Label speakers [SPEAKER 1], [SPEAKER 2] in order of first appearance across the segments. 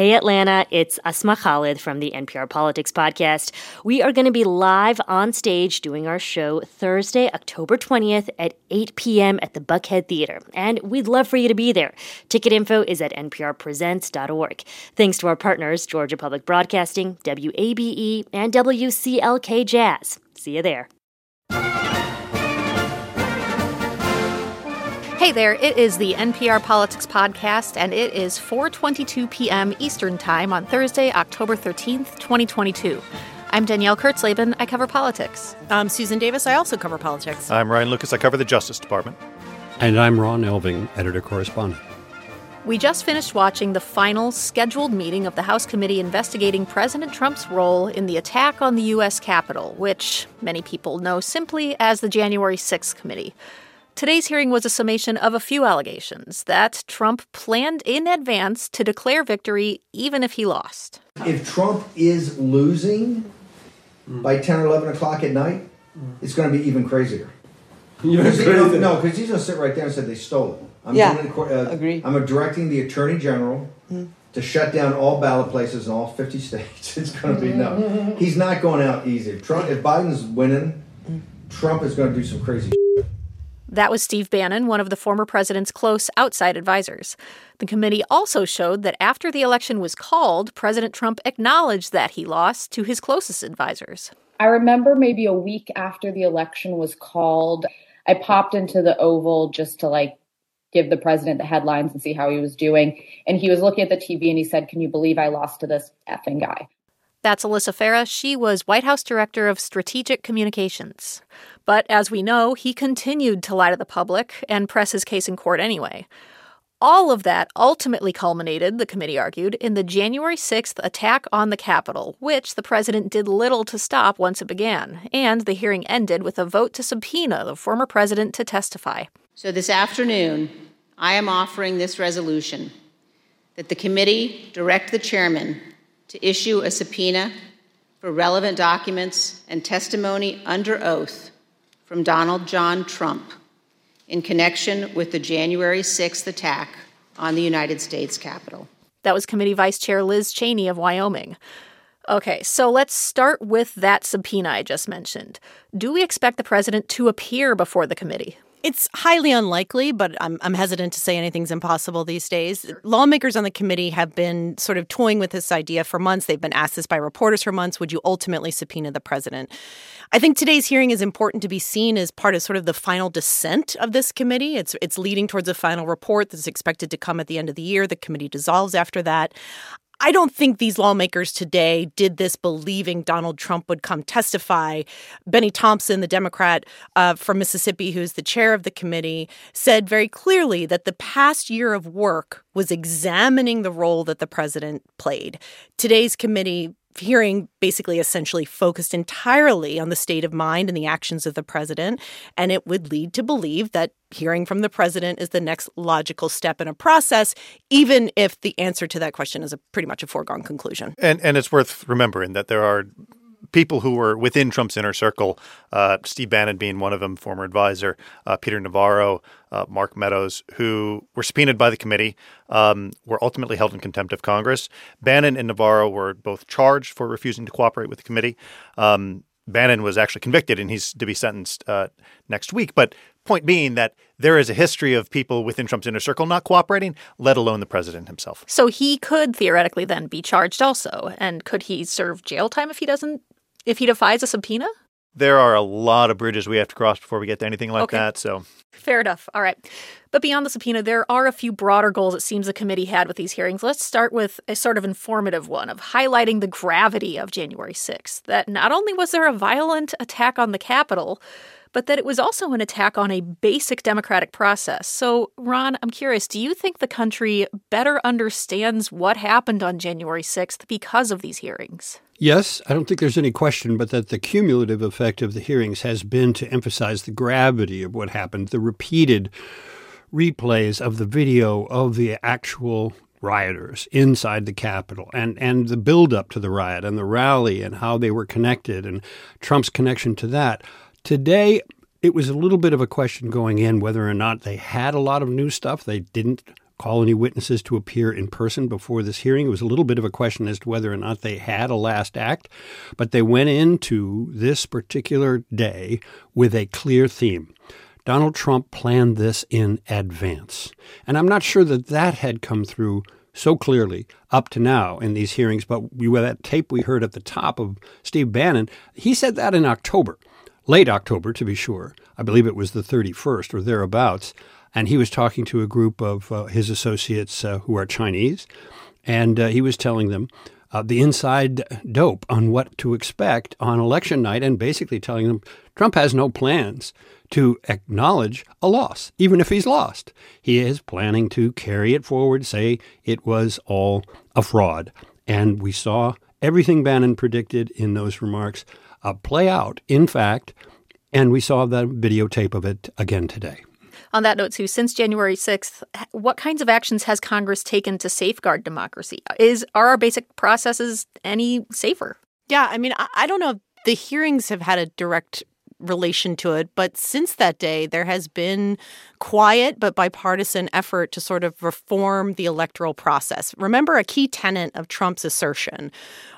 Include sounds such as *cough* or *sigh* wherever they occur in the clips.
[SPEAKER 1] Hey Atlanta, it's Asma Khalid from the NPR Politics Podcast. We are going to be live on stage doing our show Thursday, October 20th at 8 p.m. at the Buckhead Theater, and we'd love for you to be there. Ticket info is at nprpresents.org. Thanks to our partners, Georgia Public Broadcasting, WABE, and WCLK Jazz. See you there.
[SPEAKER 2] Hey there, it is the NPR Politics Podcast, and it is 4.22 p.m. Eastern Time on Thursday, October 13th, 2022. I'm Danielle Kurtzleben. I cover politics.
[SPEAKER 3] I'm Susan Davis. I also cover politics.
[SPEAKER 4] I'm Ryan Lucas. I cover the Justice Department.
[SPEAKER 5] And I'm Ron Elving, editor correspondent.
[SPEAKER 2] We just finished watching the final scheduled meeting of the House committee investigating President Trump's role in the attack on the U.S. Capitol, which many people know simply as the January 6th committee. Today's hearing was a summation of a few allegations that Trump planned in advance to declare victory even if he lost.
[SPEAKER 6] If Trump is losing by 10 or 11 o'clock at night, it's going to be even crazier.
[SPEAKER 7] You're
[SPEAKER 6] Because he-
[SPEAKER 7] crazy.
[SPEAKER 6] no, because he's going to sit right there and say they stole it. I'm
[SPEAKER 7] Yeah,
[SPEAKER 6] doing it, uh,
[SPEAKER 7] agree.
[SPEAKER 6] I'm directing the attorney general to shut down all ballot places in all 50 states. *laughs* It's going to be no. He's not going out easy. If Trump, if Biden's winning, Trump is going to do some crazy.
[SPEAKER 2] That was Steve Bannon, one of the former president's close outside advisors. The committee also showed that after the election was called, President Trump acknowledged that he lost to his closest advisors.
[SPEAKER 8] I remember maybe a week after the election was called, I popped into the Oval just to like give the president the headlines and see how he was doing. And he was looking at the TV and he said, Can you believe I lost to this effing guy?
[SPEAKER 2] That's Alyssa Farah. She was White House Director of Strategic Communications. But as we know, he continued to lie to the public and press his case in court anyway. All of that ultimately culminated, the committee argued, in the January 6th attack on the Capitol, which the president did little to stop once it began. And the hearing ended with a vote to subpoena the former president to testify.
[SPEAKER 9] So this afternoon, I am offering this resolution that the committee direct the chairman to issue a subpoena for relevant documents and testimony under oath from Donald John Trump in connection with the January 6th attack on the United States Capitol.
[SPEAKER 2] That was Committee Vice Chair Liz Cheney of Wyoming. Okay, so let's start with that subpoena I just mentioned. Do we expect the president to appear before the committee?
[SPEAKER 3] It's highly unlikely, but I'm, I'm hesitant to say anything's impossible these days. Lawmakers on the committee have been sort of toying with this idea for months. They've been asked this by reporters for months. Would you ultimately subpoena the president? I think today's hearing is important to be seen as part of sort of the final descent of this committee. It's it's leading towards a final report that's expected to come at the end of the year. The committee dissolves after that. I don't think these lawmakers today did this believing Donald Trump would come testify. Bennie Thompson, the Democrat uh, from Mississippi, who's the chair of the committee, said very clearly that the past year of work was examining the role that the president played. Today's committee hearing basically essentially focused entirely on the state of mind and the actions of the president. And it would lead to believe that hearing from the president is the next logical step in a process, even if the answer to that question is a pretty much a foregone conclusion.
[SPEAKER 4] And and it's worth remembering that there are people who were within Trump's inner circle, uh, Steve Bannon being one of them, former advisor, uh, Peter Navarro, uh, Mark Meadows, who were subpoenaed by the committee, um, were ultimately held in contempt of Congress. Bannon and Navarro were both charged for refusing to cooperate with the committee. Um, Bannon was actually convicted and he's to be sentenced uh, next week. But point being that there is a history of people within Trump's inner circle not cooperating, let alone the president himself.
[SPEAKER 2] So he could theoretically then be charged also. And could he serve jail time if he doesn't, if he defies a subpoena?
[SPEAKER 4] There are a lot of bridges we have to cross before we get to anything like
[SPEAKER 2] Okay.
[SPEAKER 4] that. So
[SPEAKER 2] Fair enough. All right. But beyond the subpoena, there are a few broader goals it seems the committee had with these hearings. Let's start with a sort of informative one of highlighting the gravity of January 6th. That not only was there a violent attack on the Capitol, but that it was also an attack on a basic democratic process. So, Ron, I'm curious do you think the country better understands what happened on January 6th because of these hearings?
[SPEAKER 5] Yes, I don't think there's any question, but that the cumulative effect of the hearings has been to emphasize the gravity of what happened, the repeated replays of the video of the actual rioters inside the Capitol and, and the buildup to the riot and the rally and how they were connected and Trump's connection to that. Today, it was a little bit of a question going in whether or not they had a lot of new stuff. They didn't call any witnesses to appear in person before this hearing. It was a little bit of a question as to whether or not they had a last act, but they went into this particular day with a clear theme. Donald Trump planned this in advance. And I'm not sure that that had come through so clearly up to now in these hearings, but we, that tape we heard at the top of Steve Bannon, he said that in October, late October to be sure. I believe it was the 31st or thereabouts. And he was talking to a group of uh, his associates uh, who are Chinese, and uh, he was telling them uh, the inside dope on what to expect on election night and basically telling them Trump has no plans to acknowledge a loss, even if he's lost. He is planning to carry it forward, say it was all a fraud. And we saw everything Bannon predicted in those remarks uh, play out, in fact, and we saw the videotape of it again today.
[SPEAKER 2] On that note, Sue, since January 6th, what kinds of actions has Congress taken to safeguard democracy? Is are our basic processes any safer?
[SPEAKER 3] Yeah, I mean, I, I don't know. The hearings have had a direct relation to it. But since that day, there has been quiet but bipartisan effort to sort of reform the electoral process. Remember, a key tenet of Trump's assertion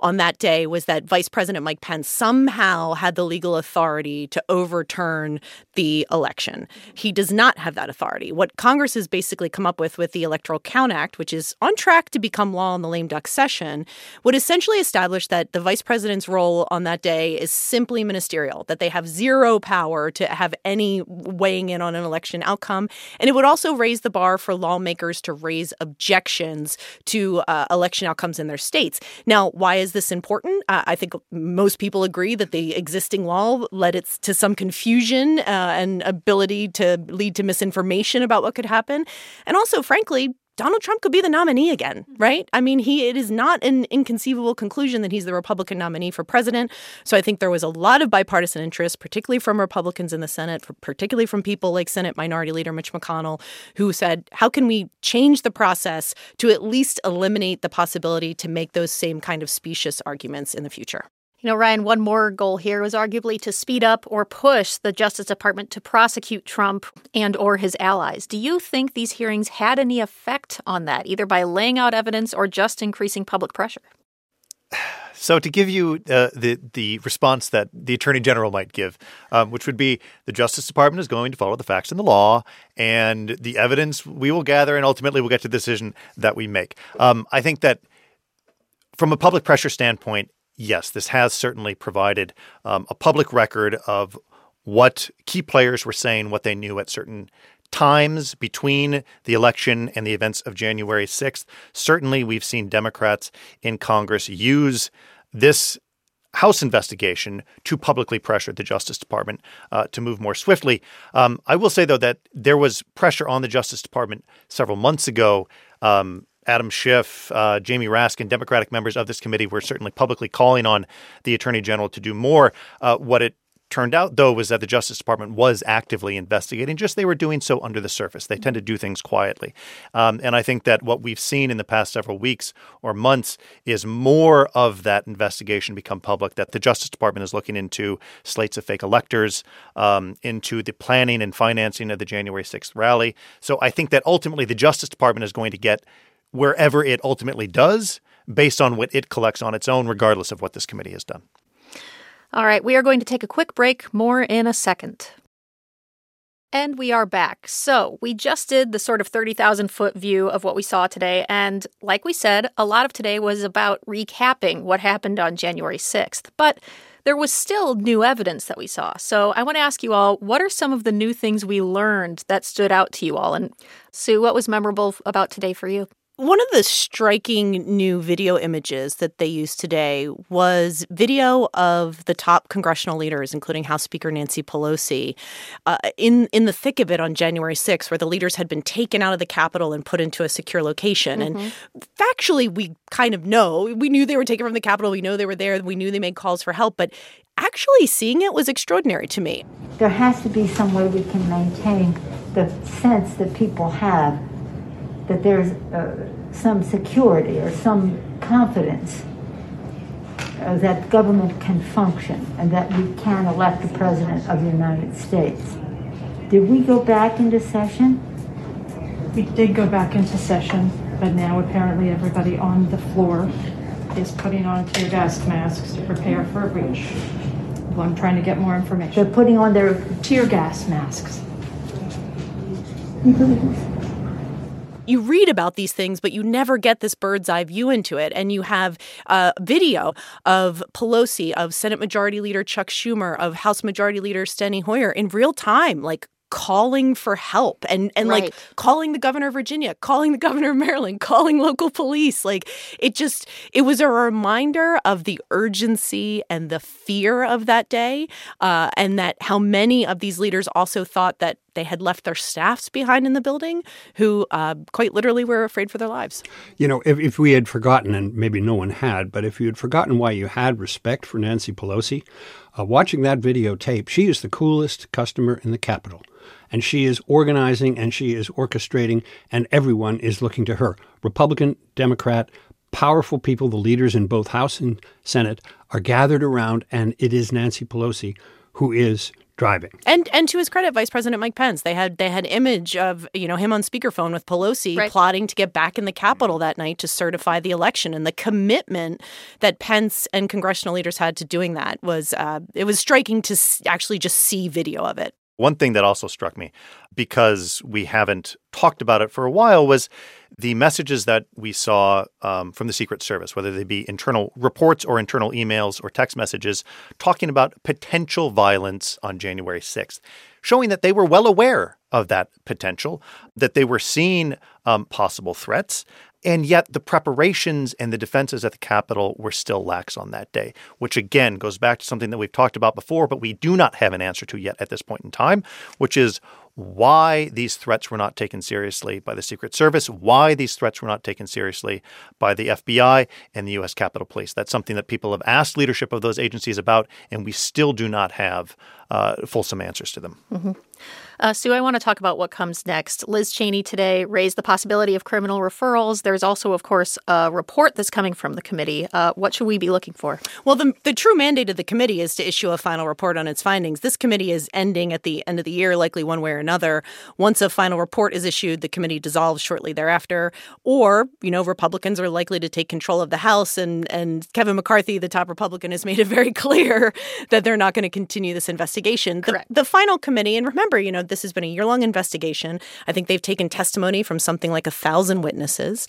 [SPEAKER 3] on that day was that Vice President Mike Pence somehow had the legal authority to overturn the election. He does not have that authority. What Congress has basically come up with with the Electoral Count Act, which is on track to become law in the lame duck session, would essentially establish that the vice president's role on that day is simply ministerial, that they have zero power to have any weighing in on an election outcome. And it would also raise the bar for lawmakers to raise objections to uh, election outcomes in their states. Now, why is is this important? Uh, I think most people agree that the existing law led it to some confusion uh, and ability to lead to misinformation about what could happen. And also, frankly, Donald Trump could be the nominee again, mm-hmm. right? I mean, he it is not an inconceivable conclusion that he's the Republican nominee for president. So I think there was a lot of bipartisan interest, particularly from Republicans in the Senate, particularly from people like Senate Minority Leader Mitch McConnell, who said, "How can we change the process to at least eliminate the possibility to make those same kind of specious arguments in the future?"
[SPEAKER 2] You know, Ryan, one more goal here was arguably to speed up or push the Justice Department to prosecute Trump and or his allies. Do you think these hearings had any effect on that, either by laying out evidence or just increasing public pressure?
[SPEAKER 4] So, to give you uh, the the response that the Attorney General might give, um, which would be the Justice Department is going to follow the facts and the law, and the evidence we will gather, and ultimately we'll get to the decision that we make. Um, I think that from a public pressure standpoint, yes, this has certainly provided um, a public record of what key players were saying, what they knew at certain times between the election and the events of January 6th. Certainly, we've seen Democrats in Congress use this House investigation to publicly pressure the Justice Department uh, to move more swiftly. Um, I will say, though, that there was pressure on the Justice Department several months ago. Um, Adam Schiff, uh, Jamie Raskin, Democratic members of this committee were certainly publicly calling on the Attorney General to do more. Uh, what it turned out, though, was that the Justice Department was actively investigating, just they were doing so under the surface. They tend to do things quietly. Um, and I think that what we've seen in the past several weeks or months is more of that investigation become public, that the Justice Department is looking into slates of fake electors, um, into the planning and financing of the January 6th rally. So I think that ultimately the Justice Department is going to get wherever it ultimately does based on what it collects on its own, regardless of what this committee has done.
[SPEAKER 2] All right, we are going to take a quick break, more in a second. And we are back. So, we just did the sort of 30,000 foot view of what we saw today. And like we said, a lot of today was about recapping what happened on January 6th. But there was still new evidence that we saw. So, I want to ask you all what are some of the new things we learned that stood out to you all? And Sue, what was memorable about today for you?
[SPEAKER 3] One of the striking new video images that they used today was video of the top congressional leaders, including House Speaker Nancy Pelosi, uh, in in the thick of it on January 6th, where the leaders had been taken out of the Capitol and put into a secure location. Mm-hmm. And factually, we kind of know we knew they were taken from the Capitol. We know they were there. We knew they made calls for help, but actually seeing it was extraordinary to me.
[SPEAKER 7] There has to be some way we can maintain the sense that people have that there's uh, some security or some confidence uh, that government can function and that we can elect the President of the United States. Did we go back into session
[SPEAKER 10] We did go back into session, but now apparently everybody on the floor is putting on tear gas masks to prepare for a breach. Well, I'm trying to get more information.
[SPEAKER 7] They're putting on their
[SPEAKER 10] tear gas masks. *laughs*
[SPEAKER 3] you read about these things, but you never get this bird's eye view into it. And you have a video of Pelosi, of Senate Majority Leader Chuck Schumer, of House Majority Leader Steny Hoyer in real time, like calling for help and and right. like calling the governor of Virginia, calling the *laughs* governor of Maryland, calling local police. Like it just it was a reminder of the urgency and the fear of that day, uh, and that how many of these leaders also thought that they had left their staffs behind in the building who uh, quite literally were afraid for their lives.
[SPEAKER 5] You know, if, if we had forgotten, and maybe no one had, but if you had forgotten why you had respect for Nancy Pelosi, uh, watching that videotape, she is the coolest customer in the Capitol and she is organizing and she is orchestrating, and everyone is looking to her. Republican, Democrat, powerful people, the leaders in both House and Senate, are gathered around, and it is Nancy Pelosi who is driving.
[SPEAKER 3] And and to his credit, Vice President Mike Pence, they had they had image of you know him on speakerphone with Pelosi right. plotting to get back in the Capitol that night to certify the election, and the commitment that Pence and congressional leaders had to doing that was uh, it was striking to actually just see video of it.
[SPEAKER 4] One thing that also struck me, because we haven't talked about it for a while, was the messages that we saw um, from the Secret Service, whether they be internal reports or internal emails or text messages, talking about potential violence on January 6th, showing that they were well aware of that potential, that they were seeing um, possible threats, and yet the preparations and the defenses at the Capitol were still lax on that day, which again goes back to something that we've talked about before, but we do not have an answer to yet at this point in time, which is why these threats were not taken seriously by the Secret Service, why these threats were not taken seriously by the FBI and the U.S. Capitol Police. That's something that people have asked leadership of those agencies about, and we still do not have uh, fulsome answers to them.
[SPEAKER 2] Mm-hmm. Uh, Sue, I want to talk about what comes next. Liz Cheney today raised the possibility of criminal referrals. There's also, of course, a report that's coming from the committee. Uh, what should we be looking for?
[SPEAKER 3] Well, the, the true mandate of the committee is to issue a final report on its findings. This committee is ending at the end of the year, likely one way or another. Once a final report is issued, the committee dissolves shortly thereafter. Or, you know, Republicans are likely to take control of the House, and, and Kevin McCarthy, the top Republican, has *laughs* made it very clear that they're not going to continue this investigation.
[SPEAKER 2] Correct.
[SPEAKER 3] The, the final committee, and remember, you know, this has been a year long investigation. I think they've taken testimony from something like a thousand witnesses,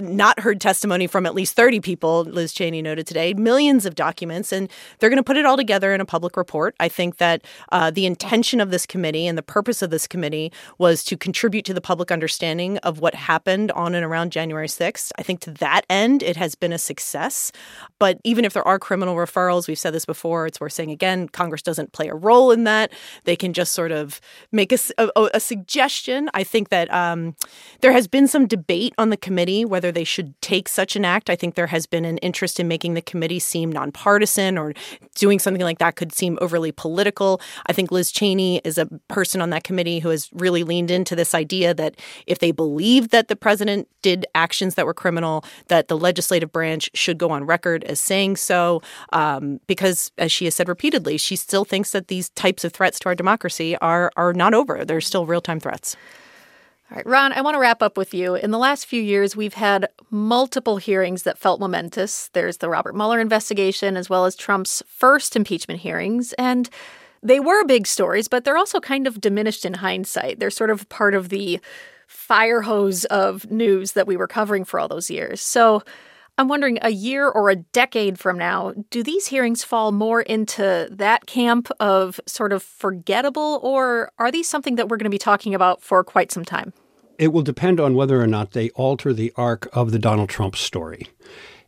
[SPEAKER 3] not heard testimony from at least 30 people, Liz Cheney noted today, millions of documents, and they're going to put it all together in a public report. I think that uh, the intention of this committee and the purpose of this committee was to contribute to the public understanding of what happened on and around January 6th. I think to that end, it has been a success. But even if there are criminal referrals, we've said this before, it's worth saying again, Congress doesn't play a role in that. They can just sort of make a, a, a suggestion. I think that um, there has been some debate on the committee whether they should take such an act. I think there has been an interest in making the committee seem nonpartisan or doing something like that could seem overly political. I think Liz Cheney is a person on that committee who has really leaned into this idea that if they believe that the president did actions that were criminal, that the legislative branch should go on record as saying so, um, because as she has said repeatedly, she still thinks that these types of threats to our democracy are are not over. They're still real time threats.
[SPEAKER 2] All right, Ron, I want to wrap up with you. In the last few years, we've had multiple hearings that felt momentous. There's the Robert Mueller investigation, as well as Trump's first impeachment hearings. And they were big stories, but they're also kind of diminished in hindsight. They're sort of part of the fire hose of news that we were covering for all those years. So, I'm wondering a year or a decade from now, do these hearings fall more into that camp of sort of forgettable, or are these something that we're going to be talking about for quite some time?
[SPEAKER 5] It will depend on whether or not they alter the arc of the Donald Trump story.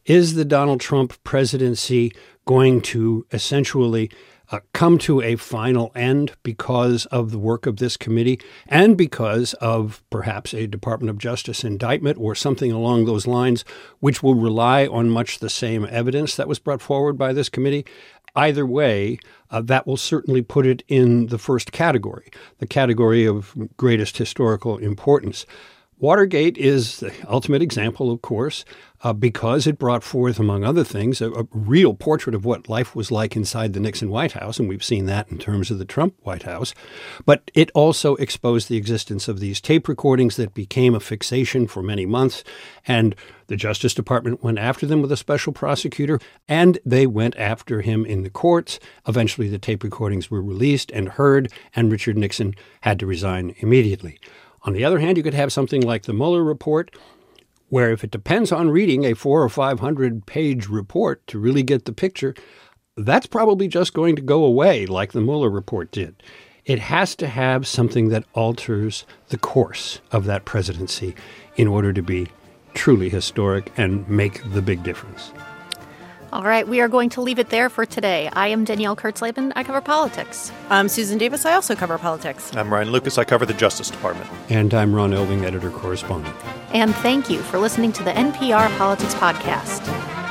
[SPEAKER 5] Is the Donald Trump presidency going to essentially uh, come to a final end because of the work of this committee and because of perhaps a Department of Justice indictment or something along those lines, which will rely on much the same evidence that was brought forward by this committee. Either way, uh, that will certainly put it in the first category, the category of greatest historical importance. Watergate is the ultimate example, of course, uh, because it brought forth, among other things, a, a, real portrait of what life was like inside the Nixon White House, and we've seen that in terms of the Trump White House. But it also exposed the existence of these tape recordings that became a fixation for many months, and the Justice Department went after them with a special prosecutor, and they went after him in the courts. Eventually, the tape recordings were released and heard, and Richard Nixon had to resign immediately. On the other hand, you could have something like the Mueller report, where if it depends on reading a four or five hundred page report to really get the picture, that's probably just going to go away like the Mueller report did. It has to have something that alters the course of that presidency in order to be truly historic and make the big difference.
[SPEAKER 2] All right, we are going to leave it there for today. I am Danielle Kurtzleben. I cover politics.
[SPEAKER 3] I'm Susan Davis. I also cover politics.
[SPEAKER 4] I'm Ryan Lucas. I cover the Justice Department.
[SPEAKER 5] And I'm Ron Elving, editor correspondent.
[SPEAKER 2] And thank you for listening to the NPR Politics Podcast.